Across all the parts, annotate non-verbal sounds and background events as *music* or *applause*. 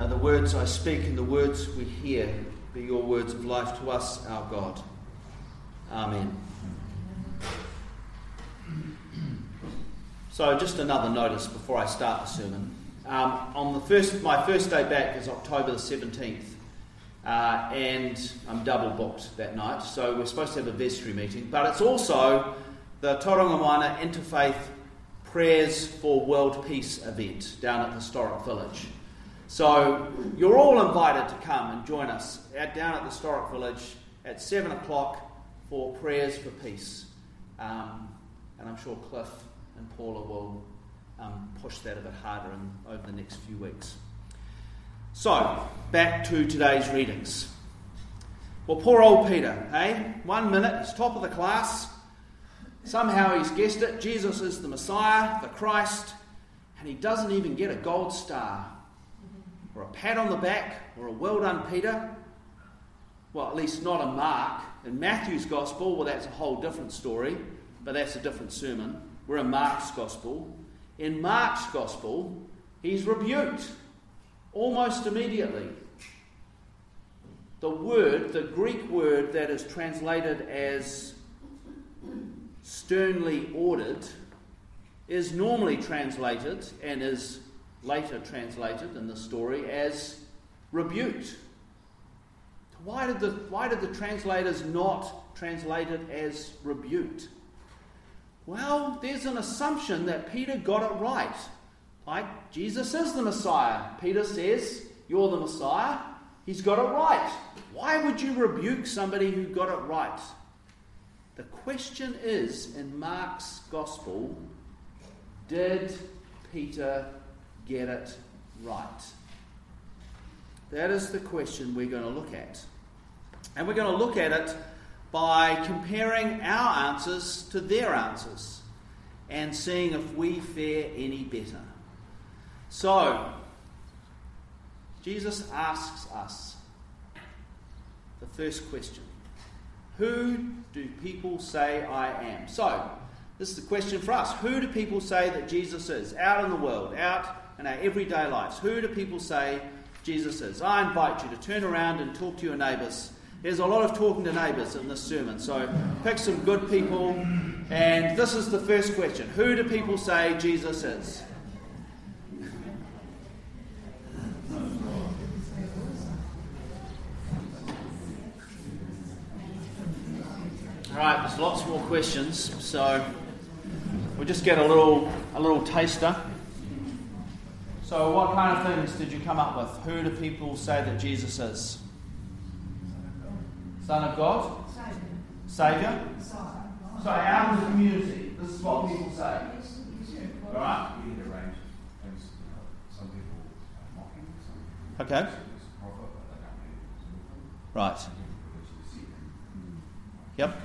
May the words I speak and the words we hear be your words of life to us, our God. Amen. So, just another notice before I start the sermon. Um, on the first, my first day back is October the 17th, uh, and I'm double booked that night. So, we're supposed to have a vestry meeting, but it's also the Tauranga Interfaith Prayers for World Peace event down at the Historic Village. So you're all invited to come and join us at, down at the Historic Village at 7 o'clock for prayers for peace. Um, and I'm sure Cliff and Paula will um, push that a bit harder in, over the next few weeks. So, back to today's readings. Well, poor old Peter, eh? One minute, he's top of the class. Somehow he's guessed it. Jesus is the Messiah, the Christ, and he doesn't even get a gold star, or a pat on the back, or a well done, Peter. Well, at least not a mark. In Matthew's Gospel, well, that's a whole different story, but that's a different sermon. We're in Mark's Gospel. In Mark's Gospel, he's rebuked almost immediately. The word, the Greek word that is translated as sternly ordered is normally translated and is later translated in the story as rebuked. Why did the, why did the translators not translate it as rebuked? Well, there's an assumption that Peter got it right. Like, Jesus is the Messiah. Peter says, You're the Messiah. He's got it right. Why would you rebuke somebody who got it right? The question is in Mark's Gospel did Peter get it right? That is the question we're going to look at. And we're going to look at it by comparing our answers to their answers and seeing if we fare any better. So, Jesus asks us the first question who do people say I am? So, this is the question for us. Who do people say that Jesus is? Out in the world, out in our everyday lives. Who do people say Jesus is? I invite you to turn around and talk to your neighbours. There's a lot of talking to neighbours in this sermon, so pick some good people. And this is the first question Who do people say Jesus is? All right, there's lots more questions, so we'll just get a little a little taster. So, what kind of things did you come up with? Who do people say that Jesus is? Son of God? Saviour? So, out of the community, this is what people say. All right? Okay. Right. Yep.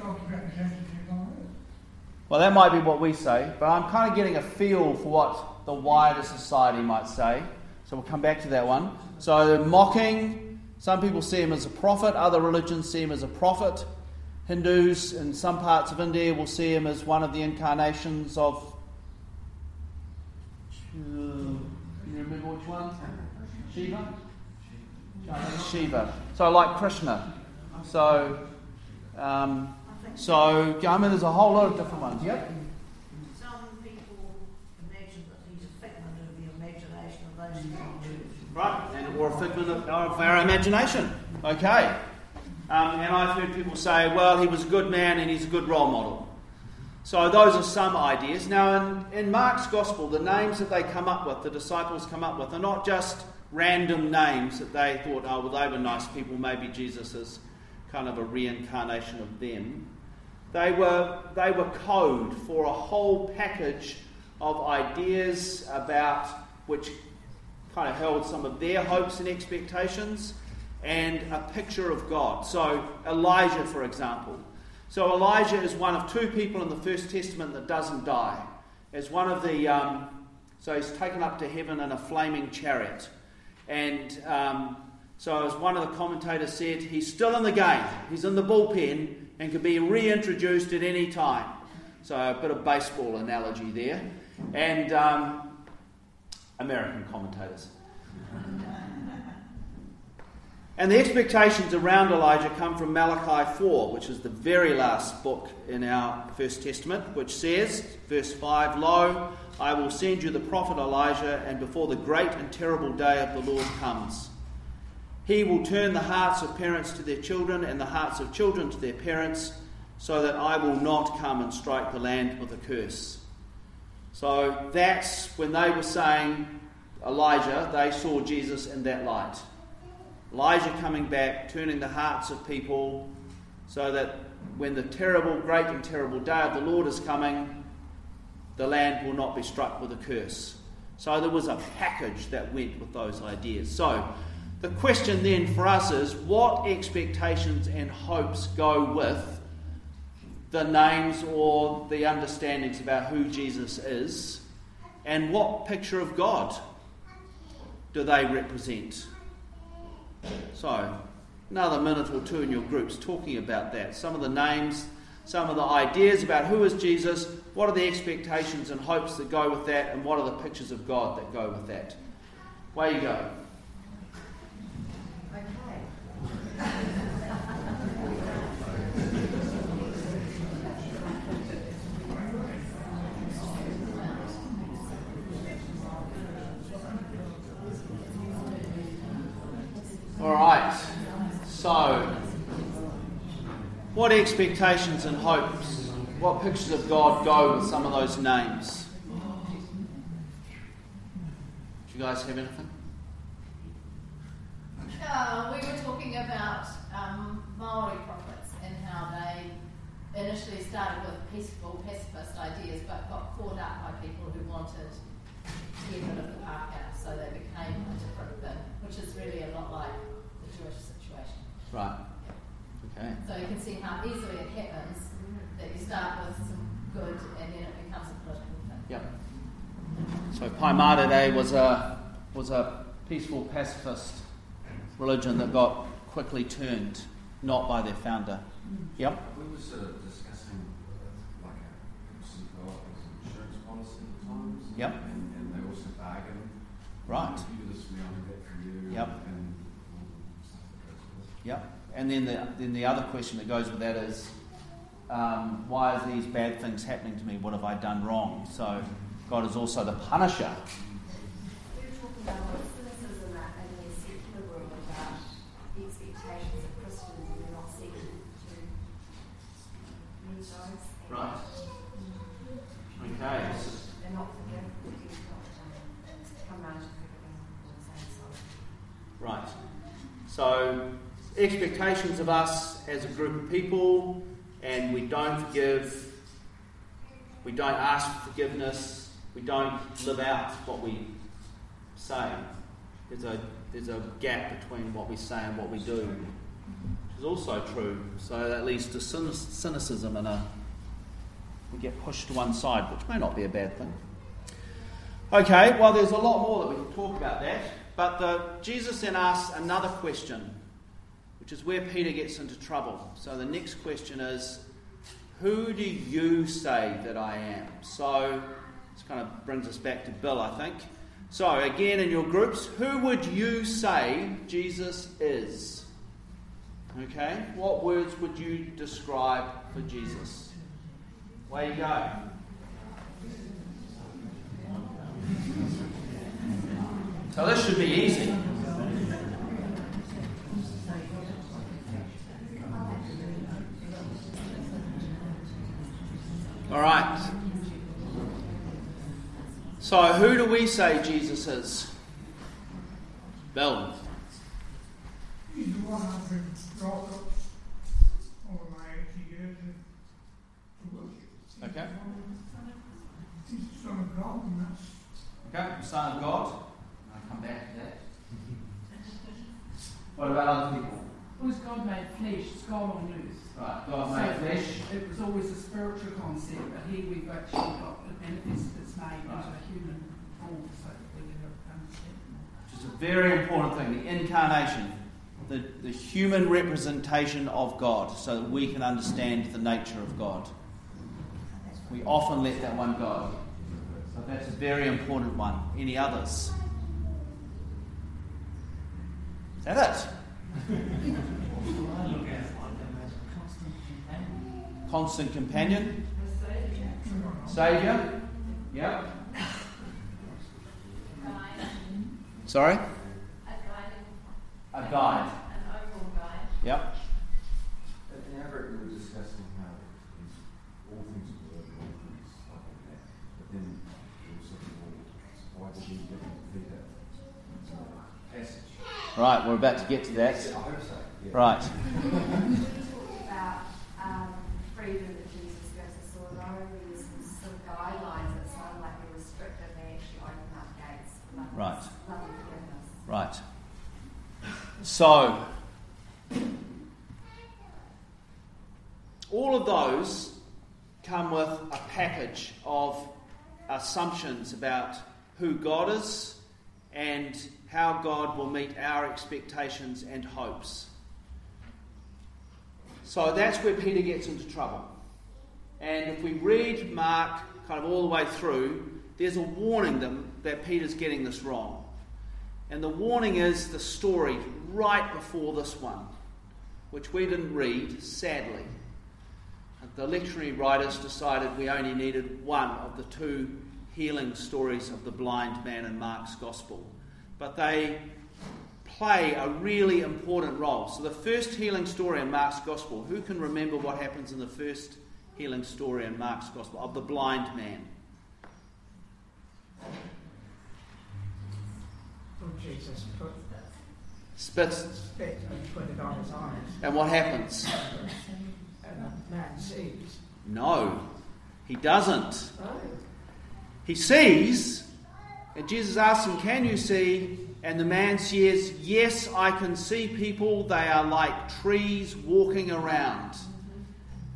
Well, that might be what we say, but I'm kind of getting a feel for what the wider society might say. So we'll come back to that one. So, mocking, some people see him as a prophet, other religions see him as a prophet. Hindus in some parts of India will see him as one of the incarnations of. You remember which one? Shiva? Shiva. So, like Krishna. So, um, so, I mean, there's a whole lot of different ones. Yep. Some people imagine that he's a figment of the imagination of those who Right, and, or a figment of, of our imagination. Okay. Um, and I've heard people say, well, he was a good man and he's a good role model. So those are some ideas. Now, in, in Mark's Gospel, the names that they come up with, the disciples come up with, are not just random names that they thought, oh, well, they were nice people, maybe Jesus is kind of a reincarnation of them. They were, they were code for a whole package of ideas about which kind of held some of their hopes and expectations and a picture of God. So, Elijah, for example. So, Elijah is one of two people in the First Testament that doesn't die. As one of the, um, so he's taken up to heaven in a flaming chariot. And um, so, as one of the commentators said, he's still in the game, he's in the bullpen and can be reintroduced at any time. So, a bit of baseball analogy there. And um, American commentators. And the expectations around Elijah come from Malachi 4, which is the very last book in our First Testament, which says, verse 5 Lo, I will send you the prophet Elijah, and before the great and terrible day of the Lord comes, he will turn the hearts of parents to their children and the hearts of children to their parents, so that I will not come and strike the land with a curse. So that's when they were saying Elijah, they saw Jesus in that light. Elijah coming back, turning the hearts of people so that when the terrible, great and terrible day of the Lord is coming, the land will not be struck with a curse. So there was a package that went with those ideas. So the question then for us is what expectations and hopes go with the names or the understandings about who Jesus is, and what picture of God do they represent? So, another minute or two in your groups talking about that. Some of the names, some of the ideas about who is Jesus, what are the expectations and hopes that go with that, and what are the pictures of God that go with that. Way you go. Okay. *laughs* All right. So, what expectations and hopes, what pictures of God go with some of those names? Do you guys have anything? Uh, we were talking about um, Maori prophets and how they initially started with peaceful, pacifist ideas, but got caught up by people who wanted to get rid of the pākehā, so they became a different thing, which is really a lot like the Jewish situation. Right. Okay. So you can see how easily it happens that you start with some good and then it becomes a political thing. Yep. So Pai Mārire was a was a peaceful pacifist religion that got quickly turned, not by their founder. Yep. We were sort of discussing uh, like a St. insurance policy at times. Yep. And, and they also bargain. Right. You do this, we only get from you. Yep. And all stuff that goes with it. Yep. And then the then the other question that goes with that is, um, why are these bad things happening to me? What have I done wrong? So God is also the punisher. We were talking about what cynicism in the secular world about the expectations of Christians and they're not seeking to meet those. and Right. Okay. They're not forgiven, they're not come round to forgiving or saying sorry. Right. So, expectations of us as a group of people, and we don't forgive, we don't ask for forgiveness, we don't live out what we say. There's a, there's a gap between what we say and what we do, which is also true. So, that leads to cynicism and a, we get pushed to one side, which may not be a bad thing. Okay, well, there's a lot more that we can talk about that. But the, Jesus then asks another question, which is where Peter gets into trouble. So the next question is, Who do you say that I am? So this kind of brings us back to Bill, I think. So again, in your groups, who would you say Jesus is? Okay, what words would you describe for Jesus? Way you go. So this should be easy. All right. So who do we say Jesus is? Bill. He's the one I've been brought up over my 80 years to worship. Okay. He's the Son of God, and that's Okay, Son of God. I'll come back to that. What about other people? Was God made flesh? It's God on earth. Right, God So made flesh. It was always a spiritual concept, but here we've actually got it manifested, it's made into Right. a human form so that we can understand more. Which is a very important thing, the incarnation, the, the human representation of God, so that we can understand the nature of God. We often let that one go. So that's a very important one. Any others? Is that it? *laughs* I look at it like them as a constant companion. Constant companion. Saviour. Saviour. Yep. Sorry? a guiding, A guide. an overall guide. Yep. In Everett, we were discussing how all things are word and all things like that. But then we were sort of, well, why did he get to that passage? Right, we're about to get to that. I hope so. Right. *laughs* We talked about um, freedom that Jesus gives us, although there's some sort of guidelines that sound like they're restrictive, they actually open up gates for love, Right. love and forgiveness. Right. So, all of those come with a package of assumptions about who God is and how God will meet our expectations and hopes. So that's where Peter gets into trouble. And if we read Mark kind of all the way through, there's a warning them that Peter's getting this wrong. And the warning is the story right before this one, which we didn't read, sadly. The lectionary writers decided we only needed one of the two healing stories of the blind man in Mark's Gospel. But they play a really important role. So, the first healing story in Mark's Gospel, who can remember what happens in the first healing story in Mark's Gospel of the blind man? Oh, Jesus put Spits. spit and put it on his eyes, And what happens? and the man sees. No, he doesn't. Oh. He sees, and Jesus asks him, Can you see? And the man says, Yes, I can see people. They are like trees walking around.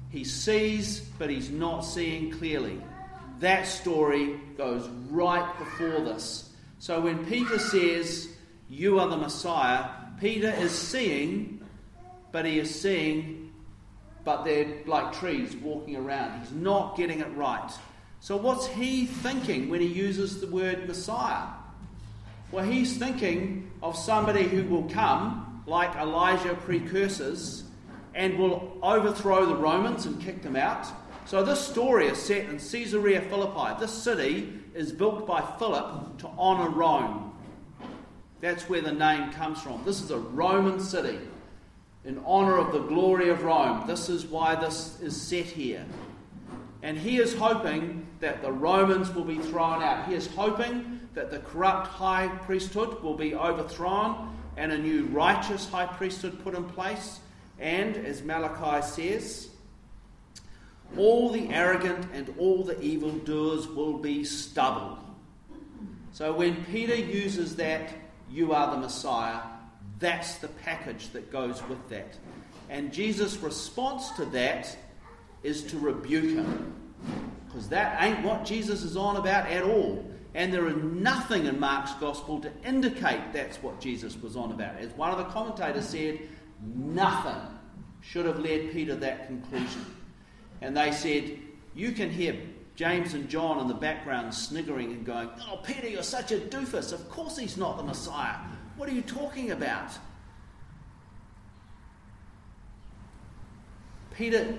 He sees, but he's not seeing clearly. That story goes right before this. So when Peter says, You are the Messiah, Peter is seeing, but he is seeing, but they're like trees walking around. He's not getting it right. So, what's he thinking when he uses the word Messiah? Well, he's thinking of somebody who will come, like Elijah precursors, and will overthrow the Romans and kick them out. So, this story is set in Caesarea Philippi. This city is built by Philip to honour Rome. That's where the name comes from. This is a Roman city in honour of the glory of Rome. This is why this is set here. And he is hoping that the Romans will be thrown out. He is hoping that the corrupt high priesthood will be overthrown and a new righteous high priesthood put in place. And, as Malachi says, all the arrogant and all the evildoers will be stubble. So when Peter uses that, you are the Messiah, that's the package that goes with that. And Jesus' response to that is to rebuke him. Because that ain't what Jesus is on about at all. And there is nothing in Mark's gospel to indicate that's what Jesus was on about. As one of the commentators said, nothing should have led Peter that conclusion. And they said, You can hear James and John in the background sniggering and going, Oh, Peter, you're such a doofus. Of course he's not the Messiah. What are you talking about? Peter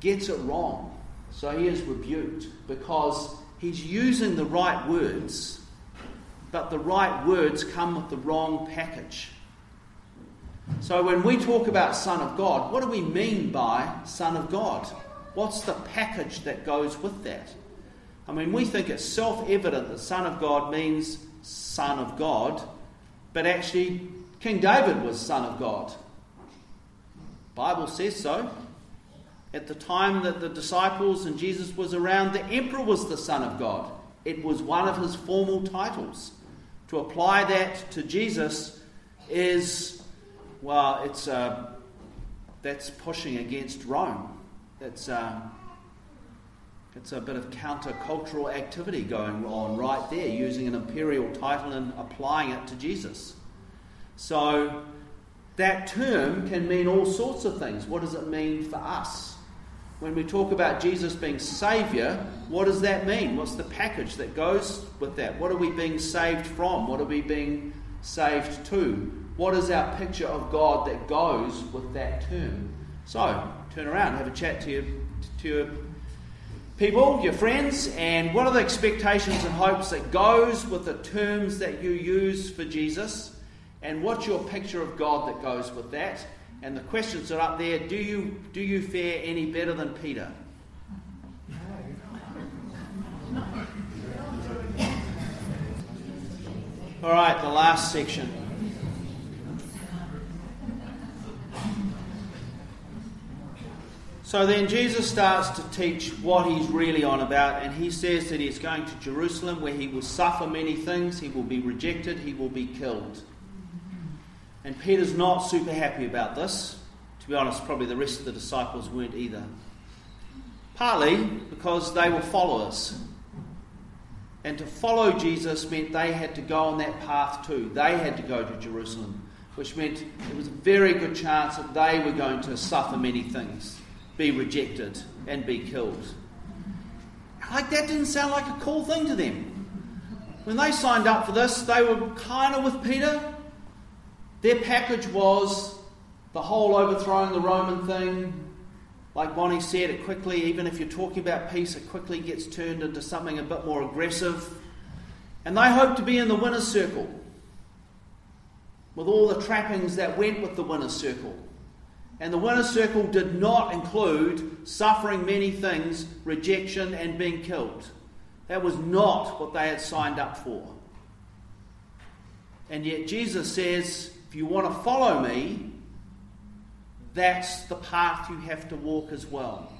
gets it wrong. So he is rebuked because he's using the right words, but the right words come with the wrong package. So when we talk about Son of God, what do we mean by Son of God? What's the package that goes with that? I mean, we think it's self evident that Son of God means Son of God, but actually, King David was Son of God. Bible says so. At the time that the disciples and Jesus was around, the emperor was the Son of God. It was one of his formal titles. To apply that to Jesus is, well, it's uh, that's pushing against Rome. That's uh, it's a bit of countercultural activity going on right there, using an imperial title and applying it to Jesus. So that term can mean all sorts of things. What does it mean for us? When we talk about Jesus being Saviour, what does that mean? What's the package that goes with that? What are we being saved from? What are we being saved to? what is our picture of God that goes with that term? So, turn around, have a chat to your, to your people, your friends, and what are the expectations and hopes that goes with the terms that you use for Jesus? And what's your picture of God that goes with that? And the questions are up there. Do you do you fare any better than Peter? All right, the last section. So then Jesus starts to teach what he's really on about, and he says that he's going to Jerusalem where he will suffer many things, he will be rejected, he will be killed. And Peter's not super happy about this. To be honest, probably the rest of the disciples weren't either. Partly because they were followers. And to follow Jesus meant they had to go on that path too. They had to go to Jerusalem, which meant there was a very good chance that they were going to suffer many things be rejected and be killed. Like that didn't sound like a cool thing to them. When they signed up for this, they were kind of with Peter. Their package was the whole overthrowing the Roman thing. Like Bonnie said, it quickly, even if you're talking about peace, it quickly gets turned into something a bit more aggressive. And they hoped to be in the winner's circle with all the trappings that went with the winner's circle. And the winner's circle did not include suffering many things, rejection, and being killed. That was not what they had signed up for. And yet Jesus says, if you want to follow me, that's the path you have to walk as well.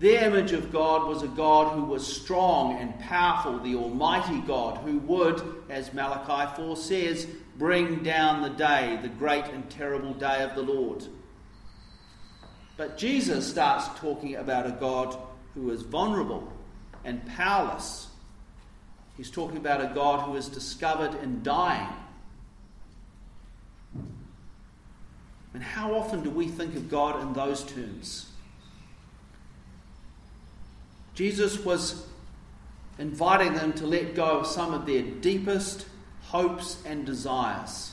Their image of God was a God who was strong and powerful, the Almighty God, who would, as Malachi 4 says, bring down the day, the great and terrible day of the Lord. But Jesus starts talking about a God who is vulnerable and powerless. He's talking about a God who is discovered in dying. And how often do we think of God in those terms? Jesus was inviting them to let go of some of their deepest hopes and desires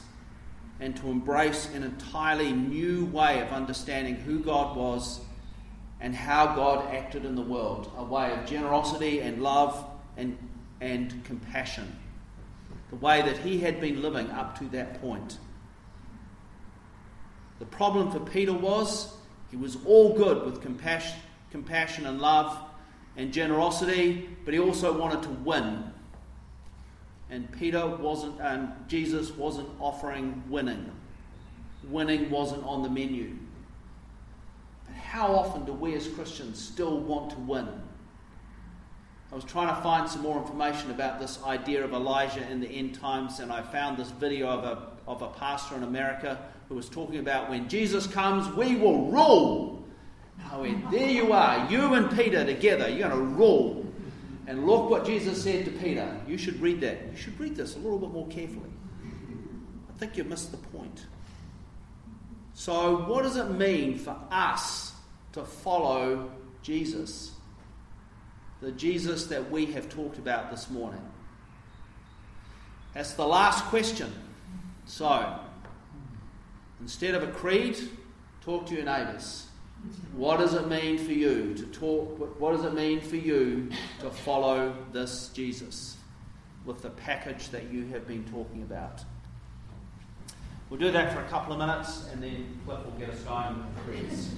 and to embrace an entirely new way of understanding who God was and how God acted in the world a way of generosity and love and, and compassion, the way that he had been living up to that point. The problem for Peter was he was all good with compassion, compassion and love and generosity, but he also wanted to win. And Peter wasn't, and Jesus wasn't offering winning. Winning wasn't on the menu. But how often do we as Christians still want to win? I was trying to find some more information about this idea of Elijah in the end times, and I found this video of a, of a pastor in America who was talking about when Jesus comes, we will rule. Oh, there you are, you and Peter together, you're going to rule. And look what Jesus said to Peter. You should read that. You should read this a little bit more carefully. I think you missed the point. So, what does it mean for us to follow Jesus? The Jesus that we have talked about this morning. That's the last question. So, instead of a creed, talk to your neighbours. What does it mean for you to talk? What does it mean for you to follow this Jesus with the package that you have been talking about? We'll do that for a couple of minutes and then Cliff will get us going with prayers.